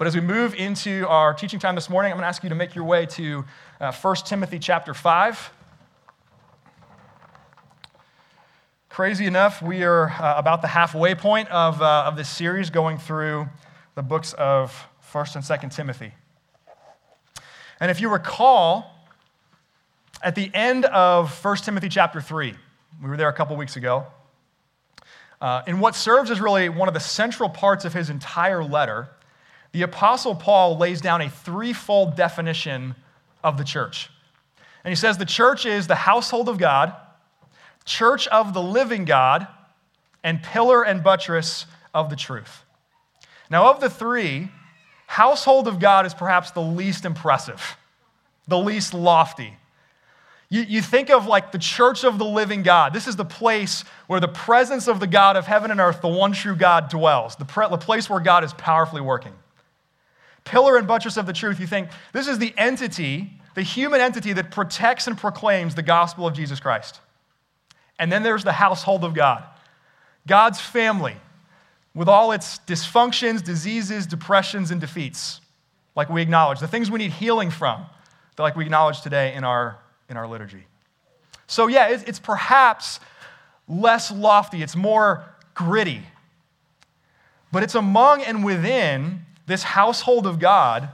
But as we move into our teaching time this morning, I'm going to ask you to make your way to uh, 1 Timothy chapter 5. Crazy enough, we are uh, about the halfway point of, uh, of this series going through the books of 1st and 2nd Timothy. And if you recall, at the end of 1 Timothy chapter 3, we were there a couple weeks ago, uh, in what serves as really one of the central parts of his entire letter, the Apostle Paul lays down a threefold definition of the church. And he says the church is the household of God church of the living God, and pillar and buttress of the truth. Now, of the three, household of God is perhaps the least impressive, the least lofty. You, you think of like the church of the living God. This is the place where the presence of the God of heaven and earth, the one true God, dwells, the, pre- the place where God is powerfully working. Pillar and buttress of the truth, you think this is the entity, the human entity that protects and proclaims the gospel of Jesus Christ. And then there's the household of God, God's family, with all its dysfunctions, diseases, depressions, and defeats, like we acknowledge, the things we need healing from, like we acknowledge today in our, in our liturgy. So, yeah, it's, it's perhaps less lofty, it's more gritty. But it's among and within this household of God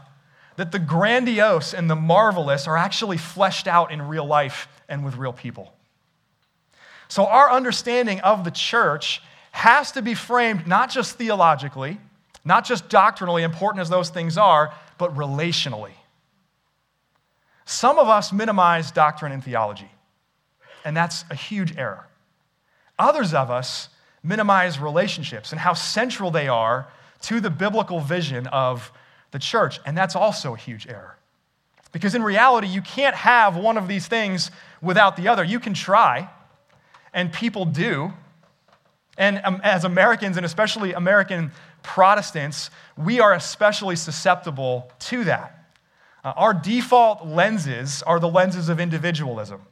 that the grandiose and the marvelous are actually fleshed out in real life and with real people. So, our understanding of the church has to be framed not just theologically, not just doctrinally, important as those things are, but relationally. Some of us minimize doctrine and theology, and that's a huge error. Others of us minimize relationships and how central they are to the biblical vision of the church, and that's also a huge error. Because in reality, you can't have one of these things without the other. You can try, and people do. And um, as Americans, and especially American Protestants, we are especially susceptible to that. Uh, our default lenses are the lenses of individualism.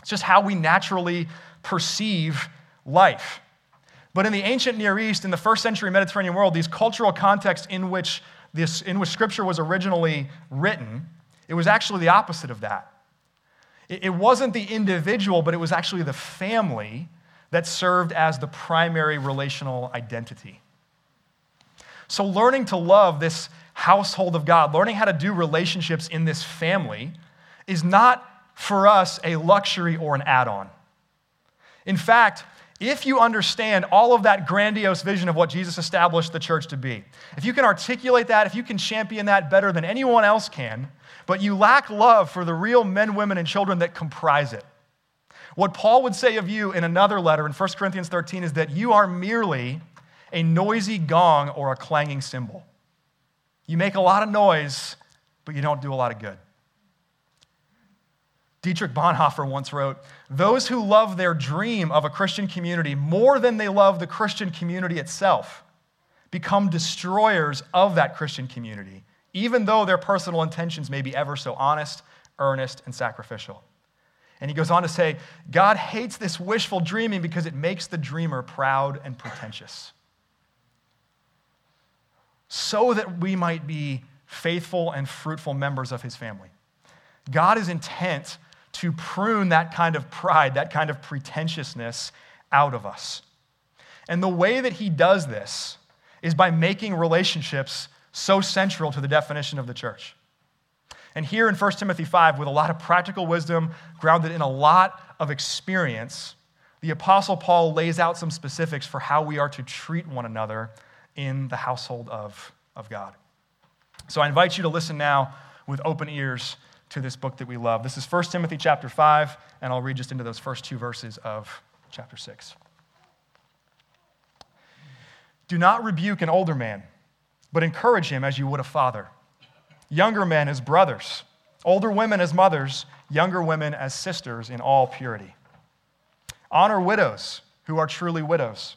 It's just how we naturally perceive life. But in the ancient Near East, in the first century Mediterranean world, these cultural contexts in which, this, in which Scripture was originally written, it was actually the opposite of that. It wasn't the individual, but it was actually the family that served as the primary relational identity. So, learning to love this household of God, learning how to do relationships in this family, is not for us a luxury or an add on. In fact, if you understand all of that grandiose vision of what Jesus established the church to be, if you can articulate that, if you can champion that better than anyone else can, but you lack love for the real men, women, and children that comprise it. What Paul would say of you in another letter in 1 Corinthians 13 is that you are merely a noisy gong or a clanging cymbal. You make a lot of noise, but you don't do a lot of good. Dietrich Bonhoeffer once wrote Those who love their dream of a Christian community more than they love the Christian community itself become destroyers of that Christian community even though their personal intentions may be ever so honest, earnest, and sacrificial. And he goes on to say, God hates this wishful dreaming because it makes the dreamer proud and pretentious. So that we might be faithful and fruitful members of his family. God is intent to prune that kind of pride, that kind of pretentiousness out of us. And the way that he does this is by making relationships so central to the definition of the church. And here in 1 Timothy 5, with a lot of practical wisdom grounded in a lot of experience, the Apostle Paul lays out some specifics for how we are to treat one another in the household of, of God. So I invite you to listen now with open ears to this book that we love. This is 1 Timothy chapter 5, and I'll read just into those first two verses of chapter 6. Do not rebuke an older man but encourage him as you would a father. Younger men as brothers, older women as mothers, younger women as sisters in all purity. Honor widows who are truly widows.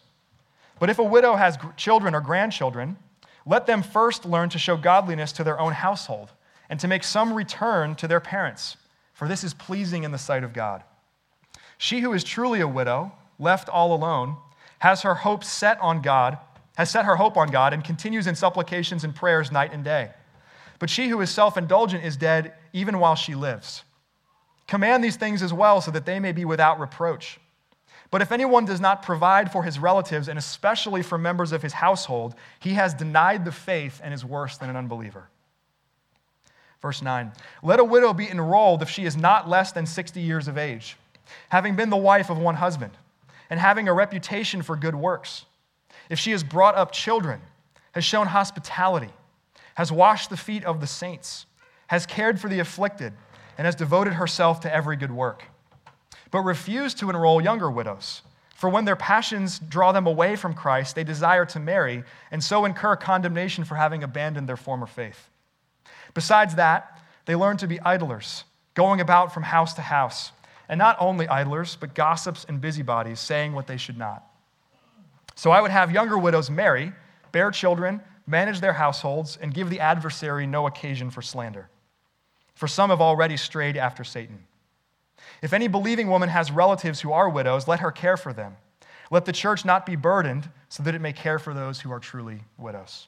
But if a widow has children or grandchildren, let them first learn to show godliness to their own household and to make some return to their parents, for this is pleasing in the sight of God. She who is truly a widow, left all alone, has her hope set on God has set her hope on God, and continues in supplications and prayers night and day. But she who is self indulgent is dead even while she lives. Command these things as well, so that they may be without reproach. But if anyone does not provide for his relatives, and especially for members of his household, he has denied the faith and is worse than an unbeliever. Verse 9 Let a widow be enrolled if she is not less than 60 years of age, having been the wife of one husband, and having a reputation for good works. If she has brought up children, has shown hospitality, has washed the feet of the saints, has cared for the afflicted, and has devoted herself to every good work. But refuse to enroll younger widows. For when their passions draw them away from Christ, they desire to marry, and so incur condemnation for having abandoned their former faith. Besides that, they learn to be idlers, going about from house to house, and not only idlers, but gossips and busybodies, saying what they should not. So I would have younger widows marry, bear children, manage their households, and give the adversary no occasion for slander. For some have already strayed after Satan. If any believing woman has relatives who are widows, let her care for them. Let the church not be burdened, so that it may care for those who are truly widows.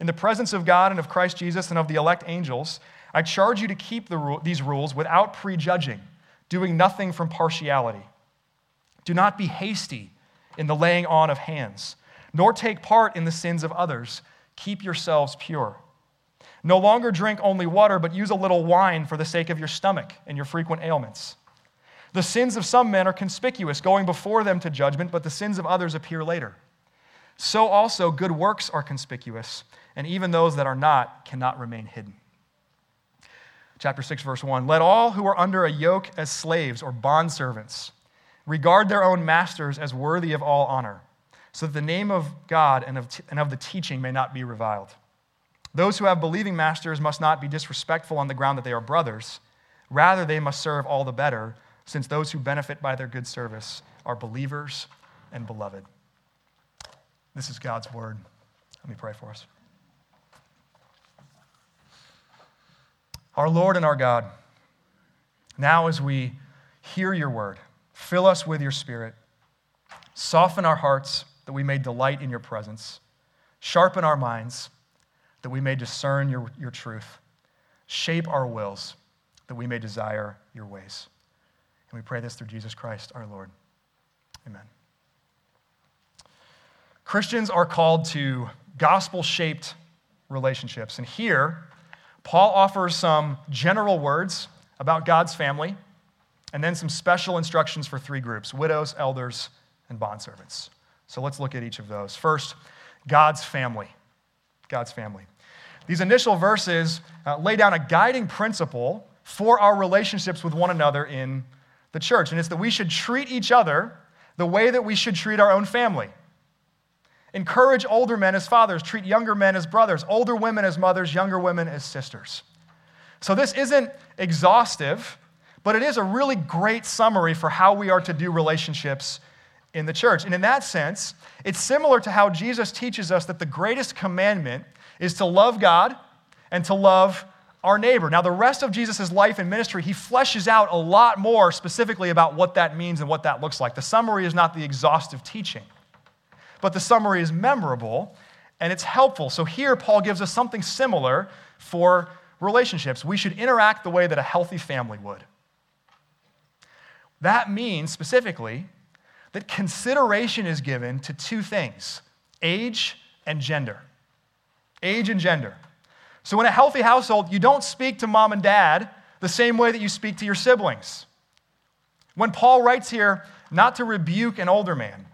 In the presence of God and of Christ Jesus and of the elect angels, I charge you to keep the, these rules without prejudging, doing nothing from partiality. Do not be hasty in the laying on of hands, nor take part in the sins of others. Keep yourselves pure. No longer drink only water, but use a little wine for the sake of your stomach and your frequent ailments. The sins of some men are conspicuous, going before them to judgment, but the sins of others appear later. So also good works are conspicuous, and even those that are not cannot remain hidden. Chapter 6, verse 1 Let all who are under a yoke as slaves or bondservants regard their own masters as worthy of all honor, so that the name of God and of, t- and of the teaching may not be reviled. Those who have believing masters must not be disrespectful on the ground that they are brothers. Rather, they must serve all the better, since those who benefit by their good service are believers and beloved. This is God's word. Let me pray for us. Our Lord and our God, now as we hear your word, fill us with your spirit, soften our hearts that we may delight in your presence, sharpen our minds that we may discern your, your truth. Shape our wills that we may desire your ways. And we pray this through Jesus Christ our Lord. Amen. Christians are called to gospel shaped relationships. And here, Paul offers some general words about God's family and then some special instructions for three groups widows, elders, and bondservants. So let's look at each of those. First, God's family. God's family. These initial verses uh, lay down a guiding principle for our relationships with one another in the church, and it's that we should treat each other the way that we should treat our own family. Encourage older men as fathers, treat younger men as brothers, older women as mothers, younger women as sisters. So, this isn't exhaustive, but it is a really great summary for how we are to do relationships in the church. And in that sense, it's similar to how Jesus teaches us that the greatest commandment is to love God and to love our neighbor. Now, the rest of Jesus' life and ministry, he fleshes out a lot more specifically about what that means and what that looks like. The summary is not the exhaustive teaching, but the summary is memorable and it's helpful. So here, Paul gives us something similar for relationships. We should interact the way that a healthy family would. That means specifically that consideration is given to two things age and gender age and gender. So, in a healthy household, you don't speak to mom and dad the same way that you speak to your siblings. When Paul writes here, not to rebuke an older man,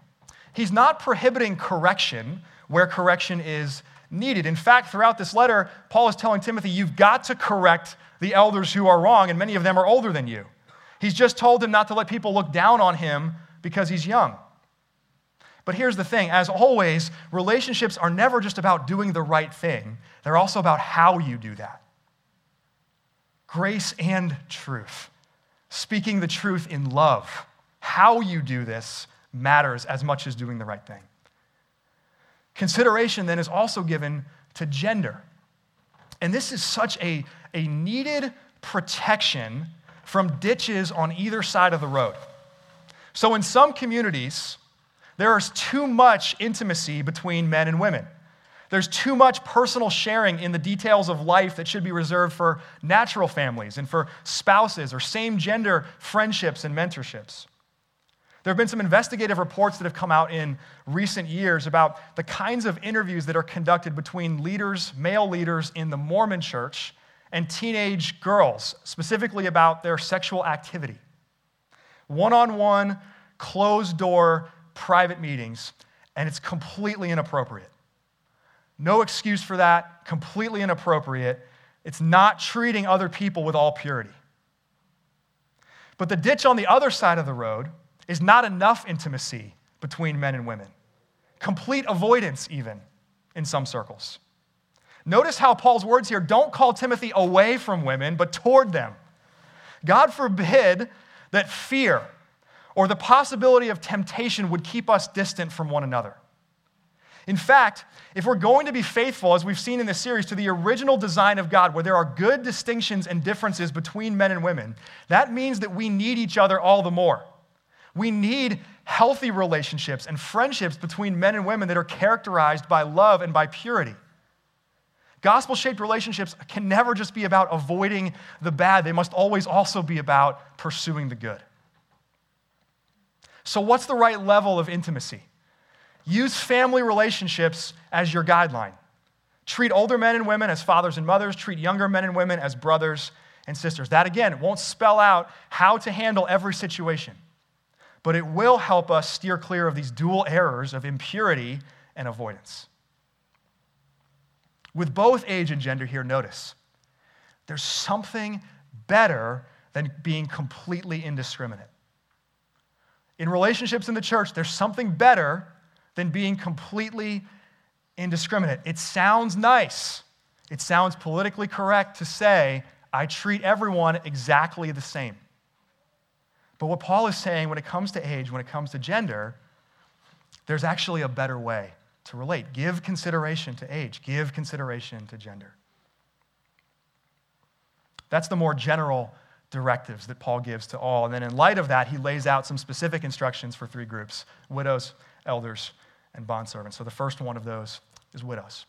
he's not prohibiting correction where correction is needed. In fact, throughout this letter, Paul is telling Timothy, you've got to correct the elders who are wrong, and many of them are older than you. He's just told him not to let people look down on him because he's young. But here's the thing as always, relationships are never just about doing the right thing, they're also about how you do that. Grace and truth. Speaking the truth in love. How you do this matters as much as doing the right thing. Consideration then is also given to gender. And this is such a, a needed protection from ditches on either side of the road. So, in some communities, there is too much intimacy between men and women. There's too much personal sharing in the details of life that should be reserved for natural families and for spouses or same gender friendships and mentorships. There have been some investigative reports that have come out in recent years about the kinds of interviews that are conducted between leaders, male leaders in the Mormon church, and teenage girls, specifically about their sexual activity. One on one, closed door, private meetings, and it's completely inappropriate. No excuse for that, completely inappropriate. It's not treating other people with all purity. But the ditch on the other side of the road is not enough intimacy between men and women, complete avoidance, even in some circles. Notice how Paul's words here don't call Timothy away from women, but toward them. God forbid that fear or the possibility of temptation would keep us distant from one another. In fact, if we're going to be faithful, as we've seen in this series, to the original design of God, where there are good distinctions and differences between men and women, that means that we need each other all the more. We need healthy relationships and friendships between men and women that are characterized by love and by purity. Gospel shaped relationships can never just be about avoiding the bad, they must always also be about pursuing the good. So, what's the right level of intimacy? Use family relationships as your guideline. Treat older men and women as fathers and mothers, treat younger men and women as brothers and sisters. That, again, won't spell out how to handle every situation, but it will help us steer clear of these dual errors of impurity and avoidance. With both age and gender here, notice there's something better than being completely indiscriminate. In relationships in the church, there's something better than being completely indiscriminate. It sounds nice. It sounds politically correct to say, I treat everyone exactly the same. But what Paul is saying when it comes to age, when it comes to gender, there's actually a better way to relate. Give consideration to age, give consideration to gender. That's the more general directives that Paul gives to all. And then, in light of that, he lays out some specific instructions for three groups widows, elders, and bondservants. So the first one of those is widows.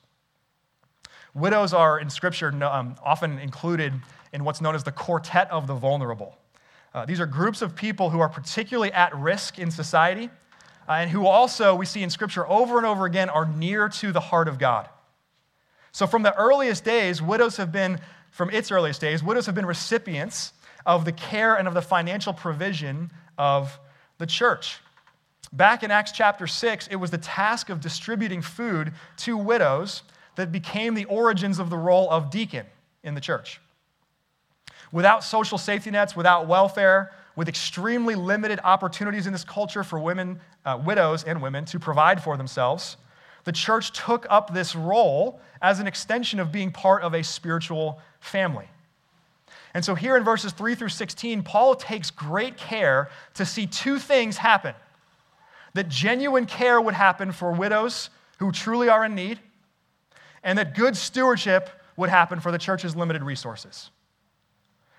Widows are in Scripture um, often included in what's known as the quartet of the vulnerable. Uh, these are groups of people who are particularly at risk in society uh, and who also, we see in Scripture over and over again, are near to the heart of God. So, from the earliest days, widows have been, from its earliest days, widows have been recipients of the care and of the financial provision of the church. Back in Acts chapter 6, it was the task of distributing food to widows that became the origins of the role of deacon in the church. Without social safety nets, without welfare, with extremely limited opportunities in this culture for women, uh, widows and women to provide for themselves, the church took up this role as an extension of being part of a spiritual family. And so, here in verses 3 through 16, Paul takes great care to see two things happen that genuine care would happen for widows who truly are in need, and that good stewardship would happen for the church's limited resources.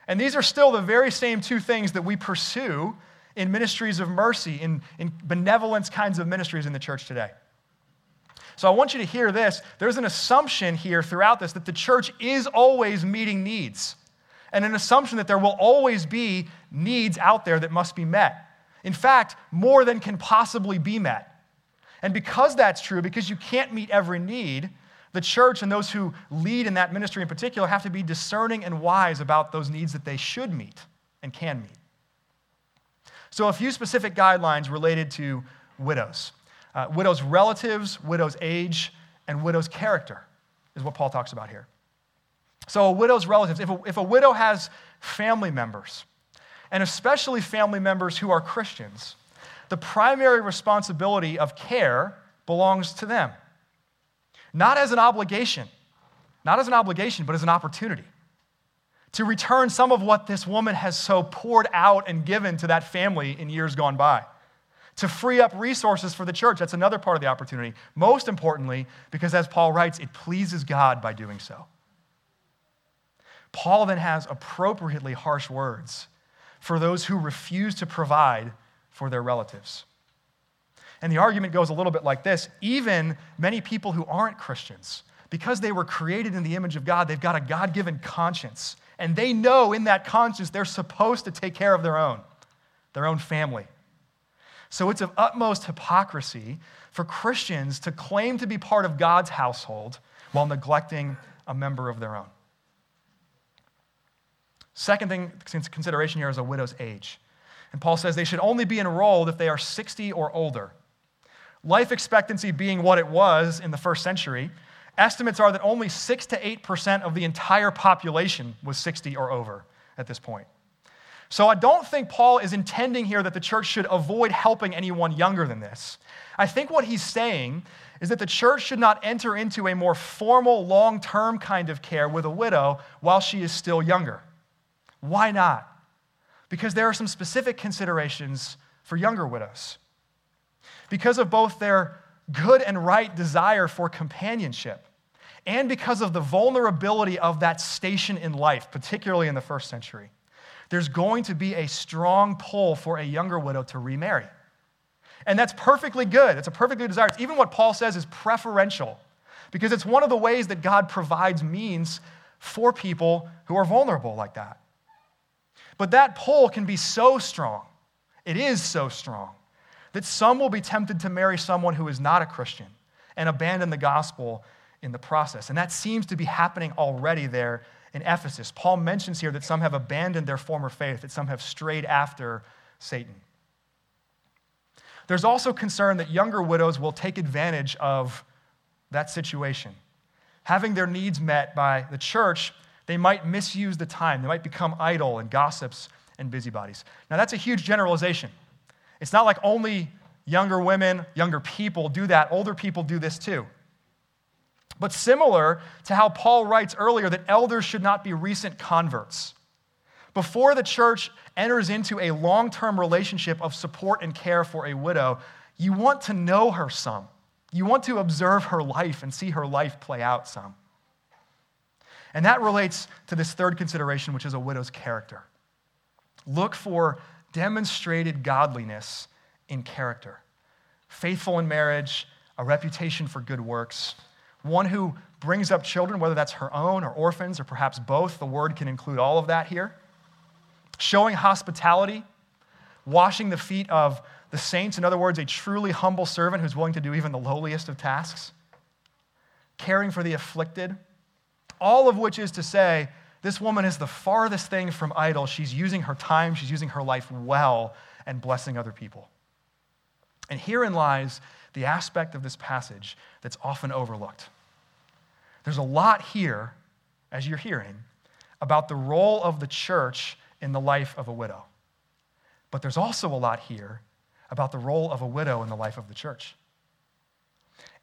And these are still the very same two things that we pursue in ministries of mercy, in, in benevolence kinds of ministries in the church today. So I want you to hear this. There's an assumption here throughout this that the church is always meeting needs, and an assumption that there will always be needs out there that must be met. In fact, more than can possibly be met. And because that's true, because you can't meet every need, the church and those who lead in that ministry in particular have to be discerning and wise about those needs that they should meet and can meet. So, a few specific guidelines related to widows uh, widows' relatives, widows' age, and widows' character is what Paul talks about here. So, a widow's relatives, if a, if a widow has family members, and especially family members who are Christians, the primary responsibility of care belongs to them. Not as an obligation, not as an obligation, but as an opportunity to return some of what this woman has so poured out and given to that family in years gone by. To free up resources for the church, that's another part of the opportunity. Most importantly, because as Paul writes, it pleases God by doing so. Paul then has appropriately harsh words for those who refuse to provide for their relatives. And the argument goes a little bit like this even many people who aren't Christians, because they were created in the image of God, they've got a God given conscience. And they know in that conscience they're supposed to take care of their own, their own family. So it's of utmost hypocrisy for Christians to claim to be part of God's household while neglecting a member of their own. Second thing, consideration here is a widow's age. And Paul says they should only be enrolled if they are 60 or older. Life expectancy being what it was in the first century, estimates are that only 6 to 8% of the entire population was 60 or over at this point. So I don't think Paul is intending here that the church should avoid helping anyone younger than this. I think what he's saying is that the church should not enter into a more formal, long term kind of care with a widow while she is still younger. Why not? because there are some specific considerations for younger widows. Because of both their good and right desire for companionship, and because of the vulnerability of that station in life, particularly in the first century, there's going to be a strong pull for a younger widow to remarry. And that's perfectly good. It's a perfectly desire. It's even what Paul says is preferential, because it's one of the ways that God provides means for people who are vulnerable like that. But that pull can be so strong, it is so strong, that some will be tempted to marry someone who is not a Christian and abandon the gospel in the process. And that seems to be happening already there in Ephesus. Paul mentions here that some have abandoned their former faith, that some have strayed after Satan. There's also concern that younger widows will take advantage of that situation. Having their needs met by the church they might misuse the time. They might become idle and gossips and busybodies. Now, that's a huge generalization. It's not like only younger women, younger people do that, older people do this too. But similar to how Paul writes earlier that elders should not be recent converts. Before the church enters into a long term relationship of support and care for a widow, you want to know her some. You want to observe her life and see her life play out some. And that relates to this third consideration, which is a widow's character. Look for demonstrated godliness in character, faithful in marriage, a reputation for good works, one who brings up children, whether that's her own or orphans or perhaps both. The word can include all of that here. Showing hospitality, washing the feet of the saints, in other words, a truly humble servant who's willing to do even the lowliest of tasks, caring for the afflicted all of which is to say, this woman is the farthest thing from idle. She's using her time, she's using her life well, and blessing other people. And herein lies the aspect of this passage that's often overlooked. There's a lot here, as you're hearing, about the role of the church in the life of a widow. But there's also a lot here about the role of a widow in the life of the church.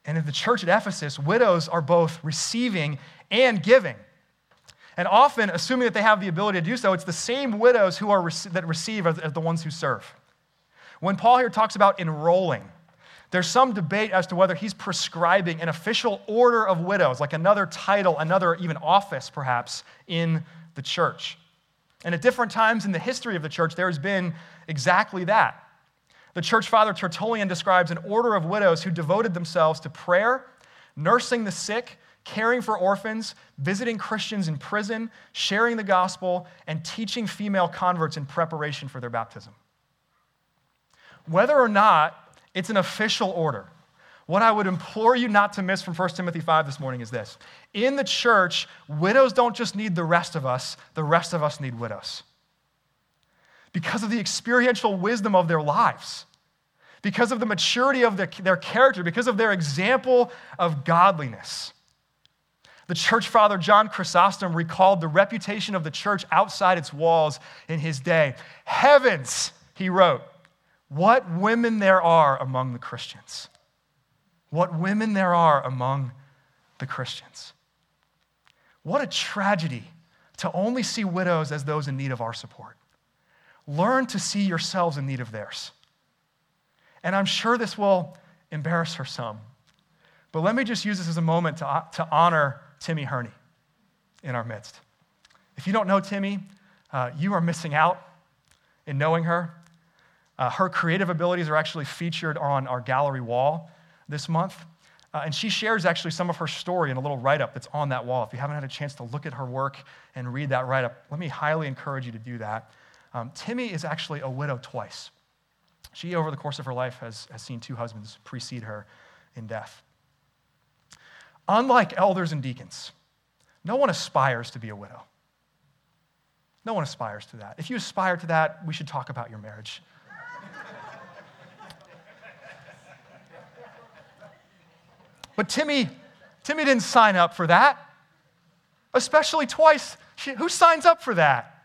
And in the church at Ephesus, widows are both receiving and giving. And often, assuming that they have the ability to do so, it's the same widows who are that receive as, as the ones who serve. When Paul here talks about enrolling, there's some debate as to whether he's prescribing an official order of widows, like another title, another even office perhaps in the church. And at different times in the history of the church, there has been exactly that. The church father Tertullian describes an order of widows who devoted themselves to prayer, nursing the sick, caring for orphans, visiting Christians in prison, sharing the gospel, and teaching female converts in preparation for their baptism. Whether or not it's an official order, what I would implore you not to miss from 1 Timothy 5 this morning is this. In the church, widows don't just need the rest of us, the rest of us need widows. Because of the experiential wisdom of their lives, because of the maturity of their, their character, because of their example of godliness. The church father John Chrysostom recalled the reputation of the church outside its walls in his day. Heavens, he wrote, What women there are among the Christians. What women there are among the Christians. What a tragedy to only see widows as those in need of our support. Learn to see yourselves in need of theirs. And I'm sure this will embarrass her some. But let me just use this as a moment to, to honor Timmy Herney in our midst. If you don't know Timmy, uh, you are missing out in knowing her. Uh, her creative abilities are actually featured on our gallery wall this month. Uh, and she shares actually some of her story in a little write up that's on that wall. If you haven't had a chance to look at her work and read that write up, let me highly encourage you to do that. Um, Timmy is actually a widow twice. She, over the course of her life, has, has seen two husbands precede her in death. Unlike elders and deacons, no one aspires to be a widow. No one aspires to that. If you aspire to that, we should talk about your marriage. but Timmy, Timmy didn't sign up for that, especially twice. She, who signs up for that?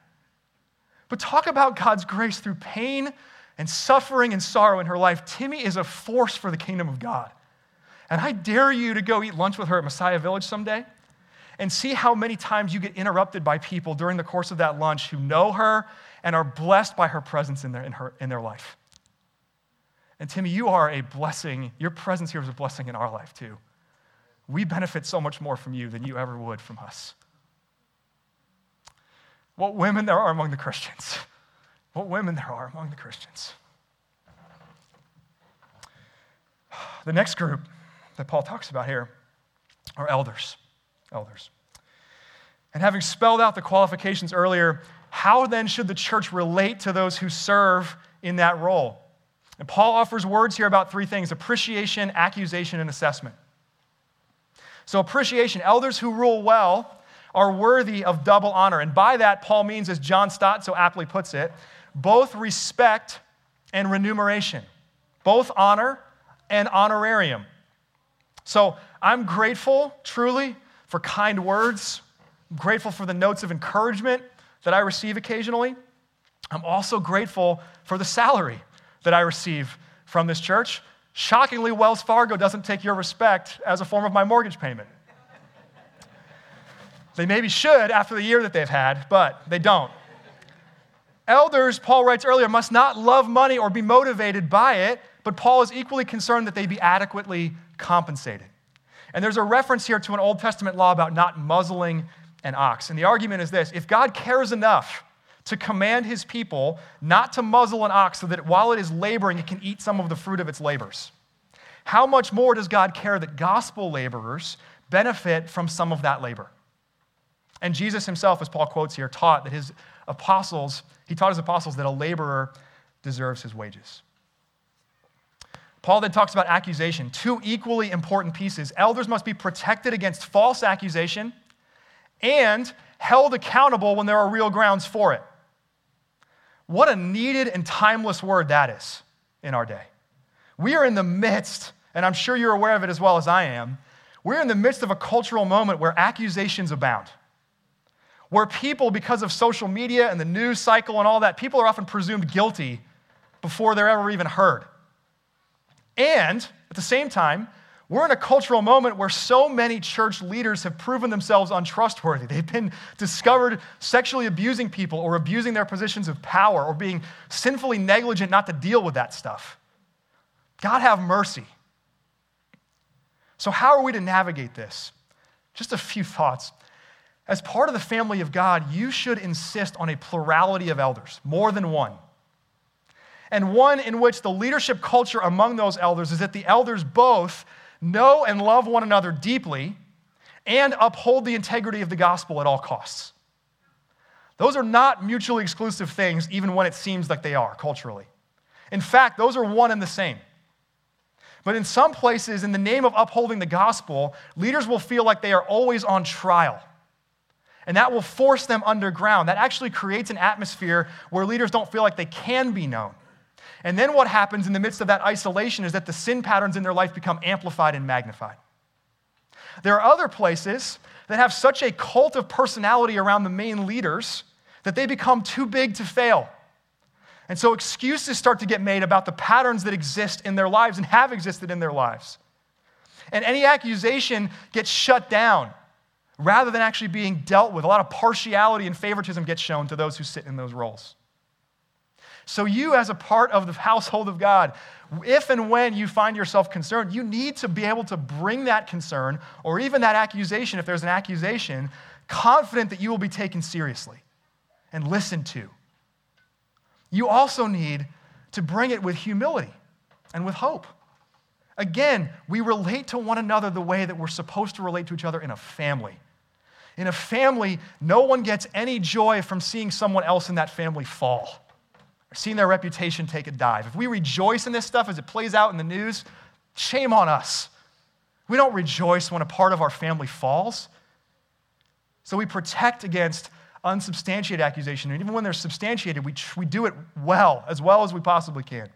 But talk about God's grace through pain and suffering and sorrow in her life. Timmy is a force for the kingdom of God. And I dare you to go eat lunch with her at Messiah Village someday and see how many times you get interrupted by people during the course of that lunch who know her and are blessed by her presence in their, in her, in their life. And Timmy, you are a blessing. Your presence here is a blessing in our life too. We benefit so much more from you than you ever would from us. What women there are among the Christians. What women there are among the Christians. The next group that Paul talks about here are elders elders. And having spelled out the qualifications earlier, how then should the church relate to those who serve in that role? And Paul offers words here about three things appreciation, accusation, and assessment. So, appreciation elders who rule well are worthy of double honor. And by that, Paul means, as John Stott so aptly puts it, both respect and remuneration, both honor and honorarium. So, I'm grateful, truly, for kind words. I'm grateful for the notes of encouragement that I receive occasionally. I'm also grateful for the salary that I receive from this church. Shockingly, Wells Fargo doesn't take your respect as a form of my mortgage payment. they maybe should after the year that they've had, but they don't. Elders, Paul writes earlier, must not love money or be motivated by it, but Paul is equally concerned that they be adequately compensated. And there's a reference here to an Old Testament law about not muzzling an ox. And the argument is this if God cares enough to command his people not to muzzle an ox so that while it is laboring, it can eat some of the fruit of its labors, how much more does God care that gospel laborers benefit from some of that labor? And Jesus himself, as Paul quotes here, taught that his apostles, he taught his apostles that a laborer deserves his wages. Paul then talks about accusation, two equally important pieces. Elders must be protected against false accusation and held accountable when there are real grounds for it. What a needed and timeless word that is in our day. We are in the midst, and I'm sure you're aware of it as well as I am, we're in the midst of a cultural moment where accusations abound. Where people, because of social media and the news cycle and all that, people are often presumed guilty before they're ever even heard. And at the same time, we're in a cultural moment where so many church leaders have proven themselves untrustworthy. They've been discovered sexually abusing people or abusing their positions of power or being sinfully negligent not to deal with that stuff. God have mercy. So, how are we to navigate this? Just a few thoughts. As part of the family of God, you should insist on a plurality of elders, more than one and one in which the leadership culture among those elders is that the elders both know and love one another deeply and uphold the integrity of the gospel at all costs. Those are not mutually exclusive things, even when it seems like they are culturally. In fact, those are one and the same. But in some places, in the name of upholding the gospel, leaders will feel like they are always on trial. And that will force them underground. That actually creates an atmosphere where leaders don't feel like they can be known. And then what happens in the midst of that isolation is that the sin patterns in their life become amplified and magnified. There are other places that have such a cult of personality around the main leaders that they become too big to fail. And so excuses start to get made about the patterns that exist in their lives and have existed in their lives. And any accusation gets shut down rather than actually being dealt with. A lot of partiality and favoritism gets shown to those who sit in those roles. So, you, as a part of the household of God, if and when you find yourself concerned, you need to be able to bring that concern or even that accusation, if there's an accusation, confident that you will be taken seriously and listened to. You also need to bring it with humility and with hope. Again, we relate to one another the way that we're supposed to relate to each other in a family. In a family, no one gets any joy from seeing someone else in that family fall seeing their reputation take a dive. If we rejoice in this stuff as it plays out in the news, shame on us. We don't rejoice when a part of our family falls. So we protect against unsubstantiated accusation. And even when they're substantiated, we, we do it well, as well as we possibly can.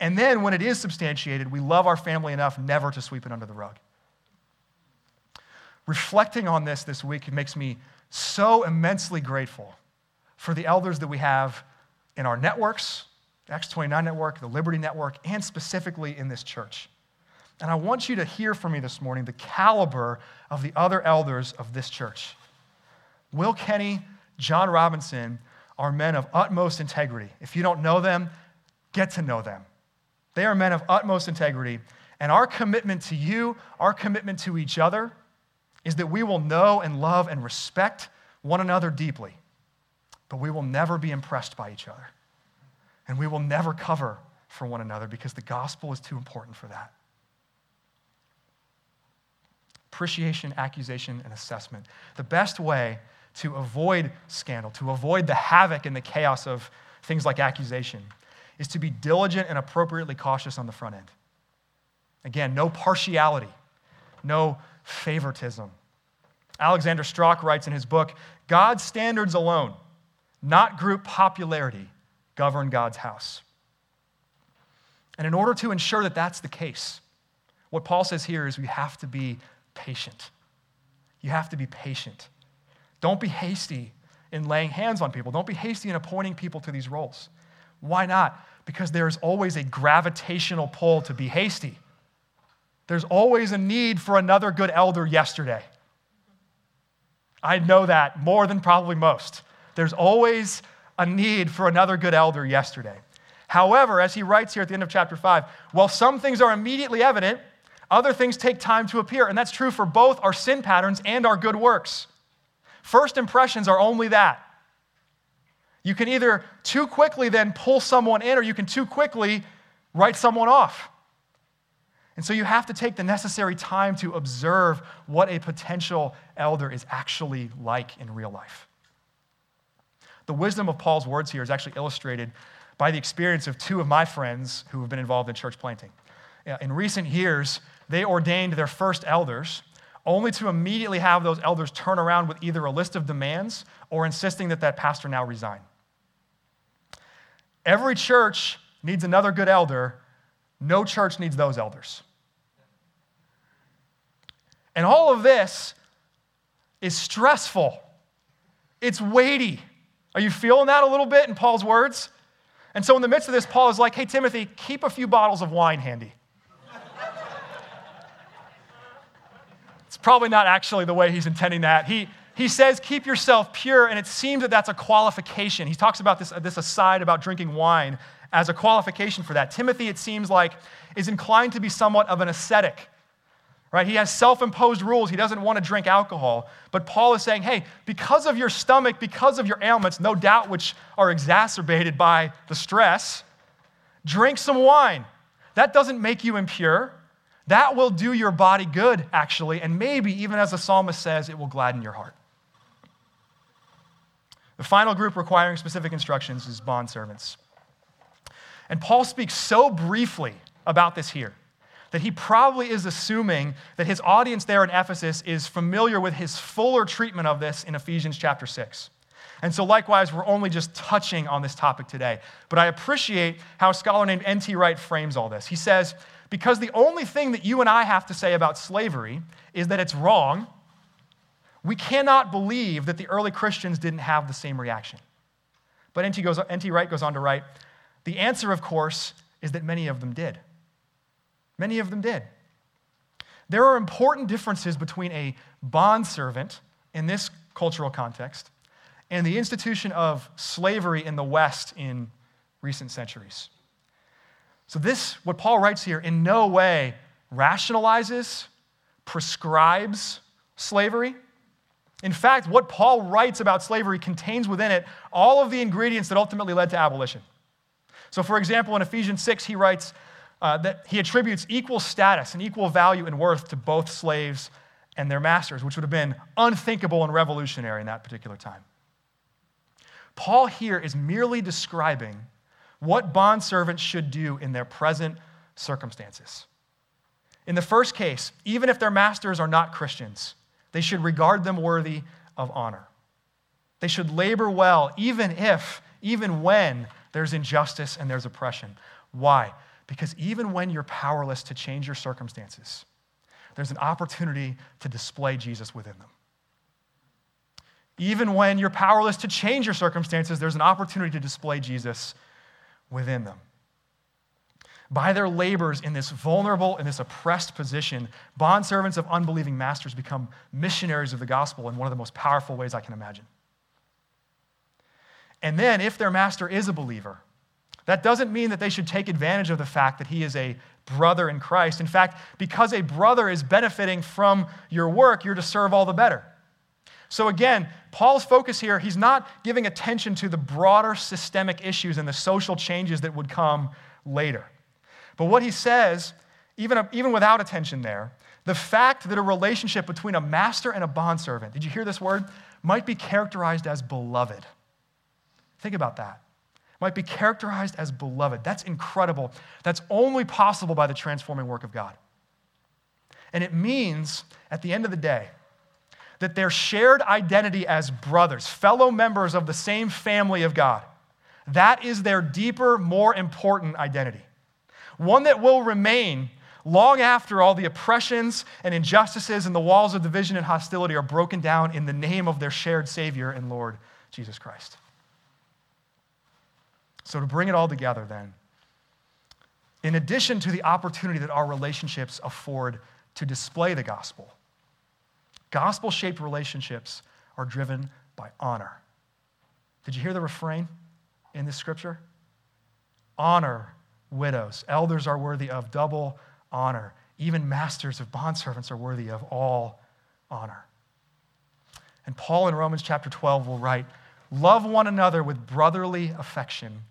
And then when it is substantiated, we love our family enough never to sweep it under the rug. Reflecting on this this week makes me so immensely grateful for the elders that we have in our networks, the Acts 29 network, the Liberti network, and specifically in this church. And I want you to hear from me this morning the caliber of the other elders of this church. Will Kenny, John Robinson are men of utmost integrity. If you don't know them, get to know them. They are men of utmost integrity. And our commitment to you, our commitment to each other, is that we will know and love and respect one another deeply, but we will never be impressed by each other. And we will never cover for one another because the gospel is too important for that. Appreciation, accusation, and assessment. The best way to avoid scandal, to avoid the havoc and the chaos of things like accusation, is to be diligent and appropriately cautious on the front end. Again, no partiality, no favoritism. Alexander Strauch writes in his book God's standards alone, not group popularity, govern God's house. And in order to ensure that that's the case, what Paul says here is we have to be patient. You have to be patient. Don't be hasty in laying hands on people. Don't be hasty in appointing people to these roles. Why not? Because there's always a gravitational pull to be hasty. There's always a need for another good elder yesterday. I know that more than probably most. There's always a need for another good elder yesterday. However, as he writes here at the end of chapter 5, while some things are immediately evident, other things take time to appear. And that's true for both our sin patterns and our good works. First impressions are only that. You can either too quickly then pull someone in, or you can too quickly write someone off. And so you have to take the necessary time to observe what a potential elder is actually like in real life. The wisdom of Paul's words here is actually illustrated by the experience of two of my friends who have been involved in church planting. In recent years, they ordained their first elders only to immediately have those elders turn around with either a list of demands or insisting that that pastor now resign. Every church needs another good elder. No church needs those elders. And all of this is stressful. It's weighty. Are you feeling that a little bit in Paul's words? And so, in the midst of this, Paul is like, hey, Timothy, keep a few bottles of wine handy. it's probably not actually the way he's intending that. He, he says, keep yourself pure, and it seems that that's a qualification. He talks about this, this aside about drinking wine as a qualification for that. Timothy, it seems like, is inclined to be somewhat of an ascetic. Right? He has self imposed rules. He doesn't want to drink alcohol. But Paul is saying, hey, because of your stomach, because of your ailments, no doubt which are exacerbated by the stress, drink some wine. That doesn't make you impure. That will do your body good, actually. And maybe, even as the psalmist says, it will gladden your heart. The final group requiring specific instructions is bondservants. And Paul speaks so briefly about this here that he probably is assuming that his audience there in Ephesus is familiar with his fuller treatment of this in Ephesians chapter 6. And so, likewise, we're only just touching on this topic today. But I appreciate how a scholar named N.T. Wright frames all this. He says, Because the only thing that you and I have to say about slavery is that it's wrong we cannot believe that the early Christians didn't have the same reaction. But N.T. Goes, N.T. Wright goes on to write the answer, of course, is that many of them did. Many of them did. There are important differences between a bondservant in this cultural context and the institution of slavery in the West in recent centuries. So, this, what Paul writes here, in no way rationalizes, prescribes slavery. In fact, what Paul writes about slavery contains within it all of the ingredients that ultimately led to abolition. So, for example, in Ephesians 6, he writes uh, that he attributes equal status and equal value and worth to both slaves and their masters, which would have been unthinkable and revolutionary in that particular time. Paul here is merely describing what bondservants should do in their present circumstances. In the first case, even if their masters are not Christians, they should regard them worthy of honor. They should labor well, even if, even when there's injustice and there's oppression. Why? Because even when you're powerless to change your circumstances, there's an opportunity to display Jesus within them. Even when you're powerless to change your circumstances, there's an opportunity to display Jesus within them. By their labors in this vulnerable and this oppressed position, bondservants of unbelieving masters become missionaries of the gospel in one of the most powerful ways I can imagine. And then, if their master is a believer, that doesn't mean that they should take advantage of the fact that he is a brother in Christ. In fact, because a brother is benefiting from your work, you're to serve all the better. So again, Paul's focus here, he's not giving attention to the broader systemic issues and the social changes that would come later. But what he says, even, even without attention there, the fact that a relationship between a master and a bondservant, did you hear this word? Might be characterized as beloved. Think about that. Might be characterized as beloved. That's incredible. That's only possible by the transforming work of God. And it means, at the end of the day, that their shared identity as brothers, fellow members of the same family of God, that is their deeper, more important identity. One that will remain long after all the oppressions and injustices and the walls of division and hostility are broken down in the name of their shared Savior and Lord, Jesus Christ. So, to bring it all together, then, in addition to the opportunity that our relationships afford to display the gospel, Gospel shaped relationships are driven by honor. Did you hear the refrain in this scripture? Honor widows. Elders are worthy of double honor. Even masters of bondservants are worthy of all honor. And Paul in Romans chapter 12 will write Love one another with brotherly affection,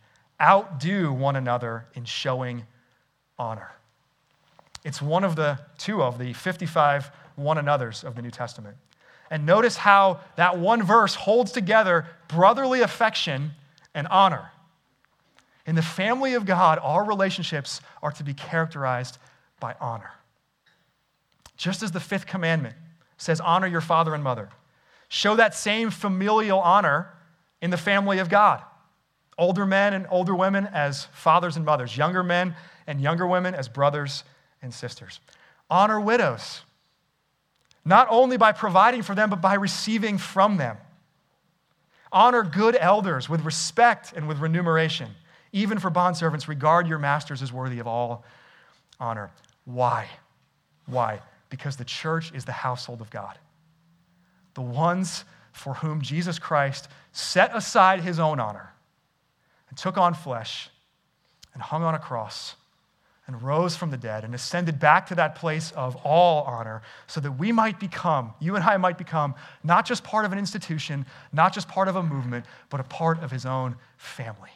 outdo one another in showing honor. It's one of the two of the 55 one another's of the New Testament. And notice how that one verse holds together brotherly affection and honor. In the family of God, our relationships are to be characterized by honor. Just as the fifth commandment says, honor your father and mother, show that same familial honor in the family of God. Older men and older women as fathers and mothers, younger men and younger women as brothers and sisters. Honor widows not only by providing for them, but by receiving from them. Honor good elders with respect and with remuneration. Even for bondservants, regard your masters as worthy of all honor. Why? Why? Because the church is the household of God. The ones for whom Jesus Christ set aside his own honor and took on flesh and hung on a cross and rose from the dead and ascended back to that place of all honor so that we might become, you and I might become, not just part of an institution, not just part of a movement, but a part of his own family.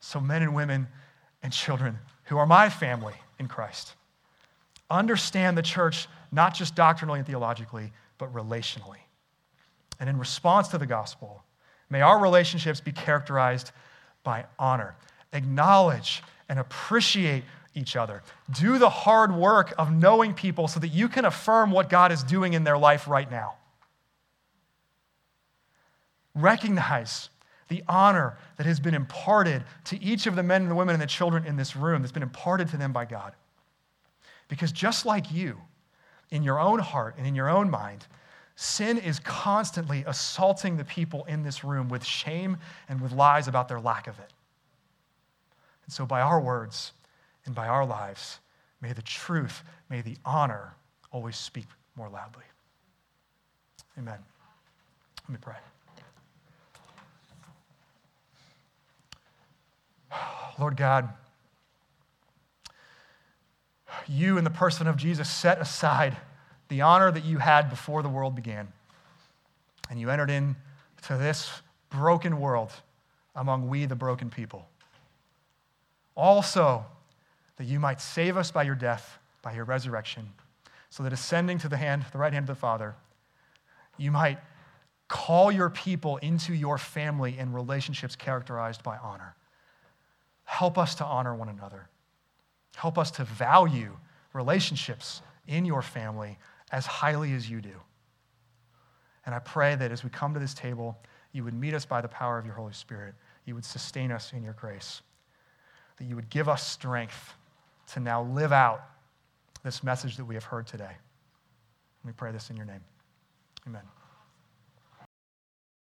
So, men and women and children who are my family in Christ, understand the church not just doctrinally and theologically, but relationally. And in response to the gospel, may our relationships be characterized by honor. Acknowledge and appreciate each other. Do the hard work of knowing people so that you can affirm what God is doing in their life right now. Recognize the honor that has been imparted to each of the men and the women and the children in this room, that's been imparted to them by God. Because just like you, in your own heart and in your own mind, Sin is constantly assaulting the people in this room with shame and with lies about their lack of it. And so, by our words and by our lives, may the truth, may the honor always speak more loudly. Amen. Let me pray. Lord God, you in the person of Jesus set aside the honor that you had before the world began. And you entered into this broken world among we, the broken people. Also, that you might save us by your death, by your resurrection, so that ascending to the hand, the right hand of the Father, you might call your people into your family in relationships characterized by honor. Help us to honor one another. Help us to value relationships in your family as highly as you do. And I pray that as we come to this table, you would meet us by the power of your Holy Spirit. You would sustain us in your grace. That you would give us strength to now live out this message that we have heard today. We pray this in your name. Amen.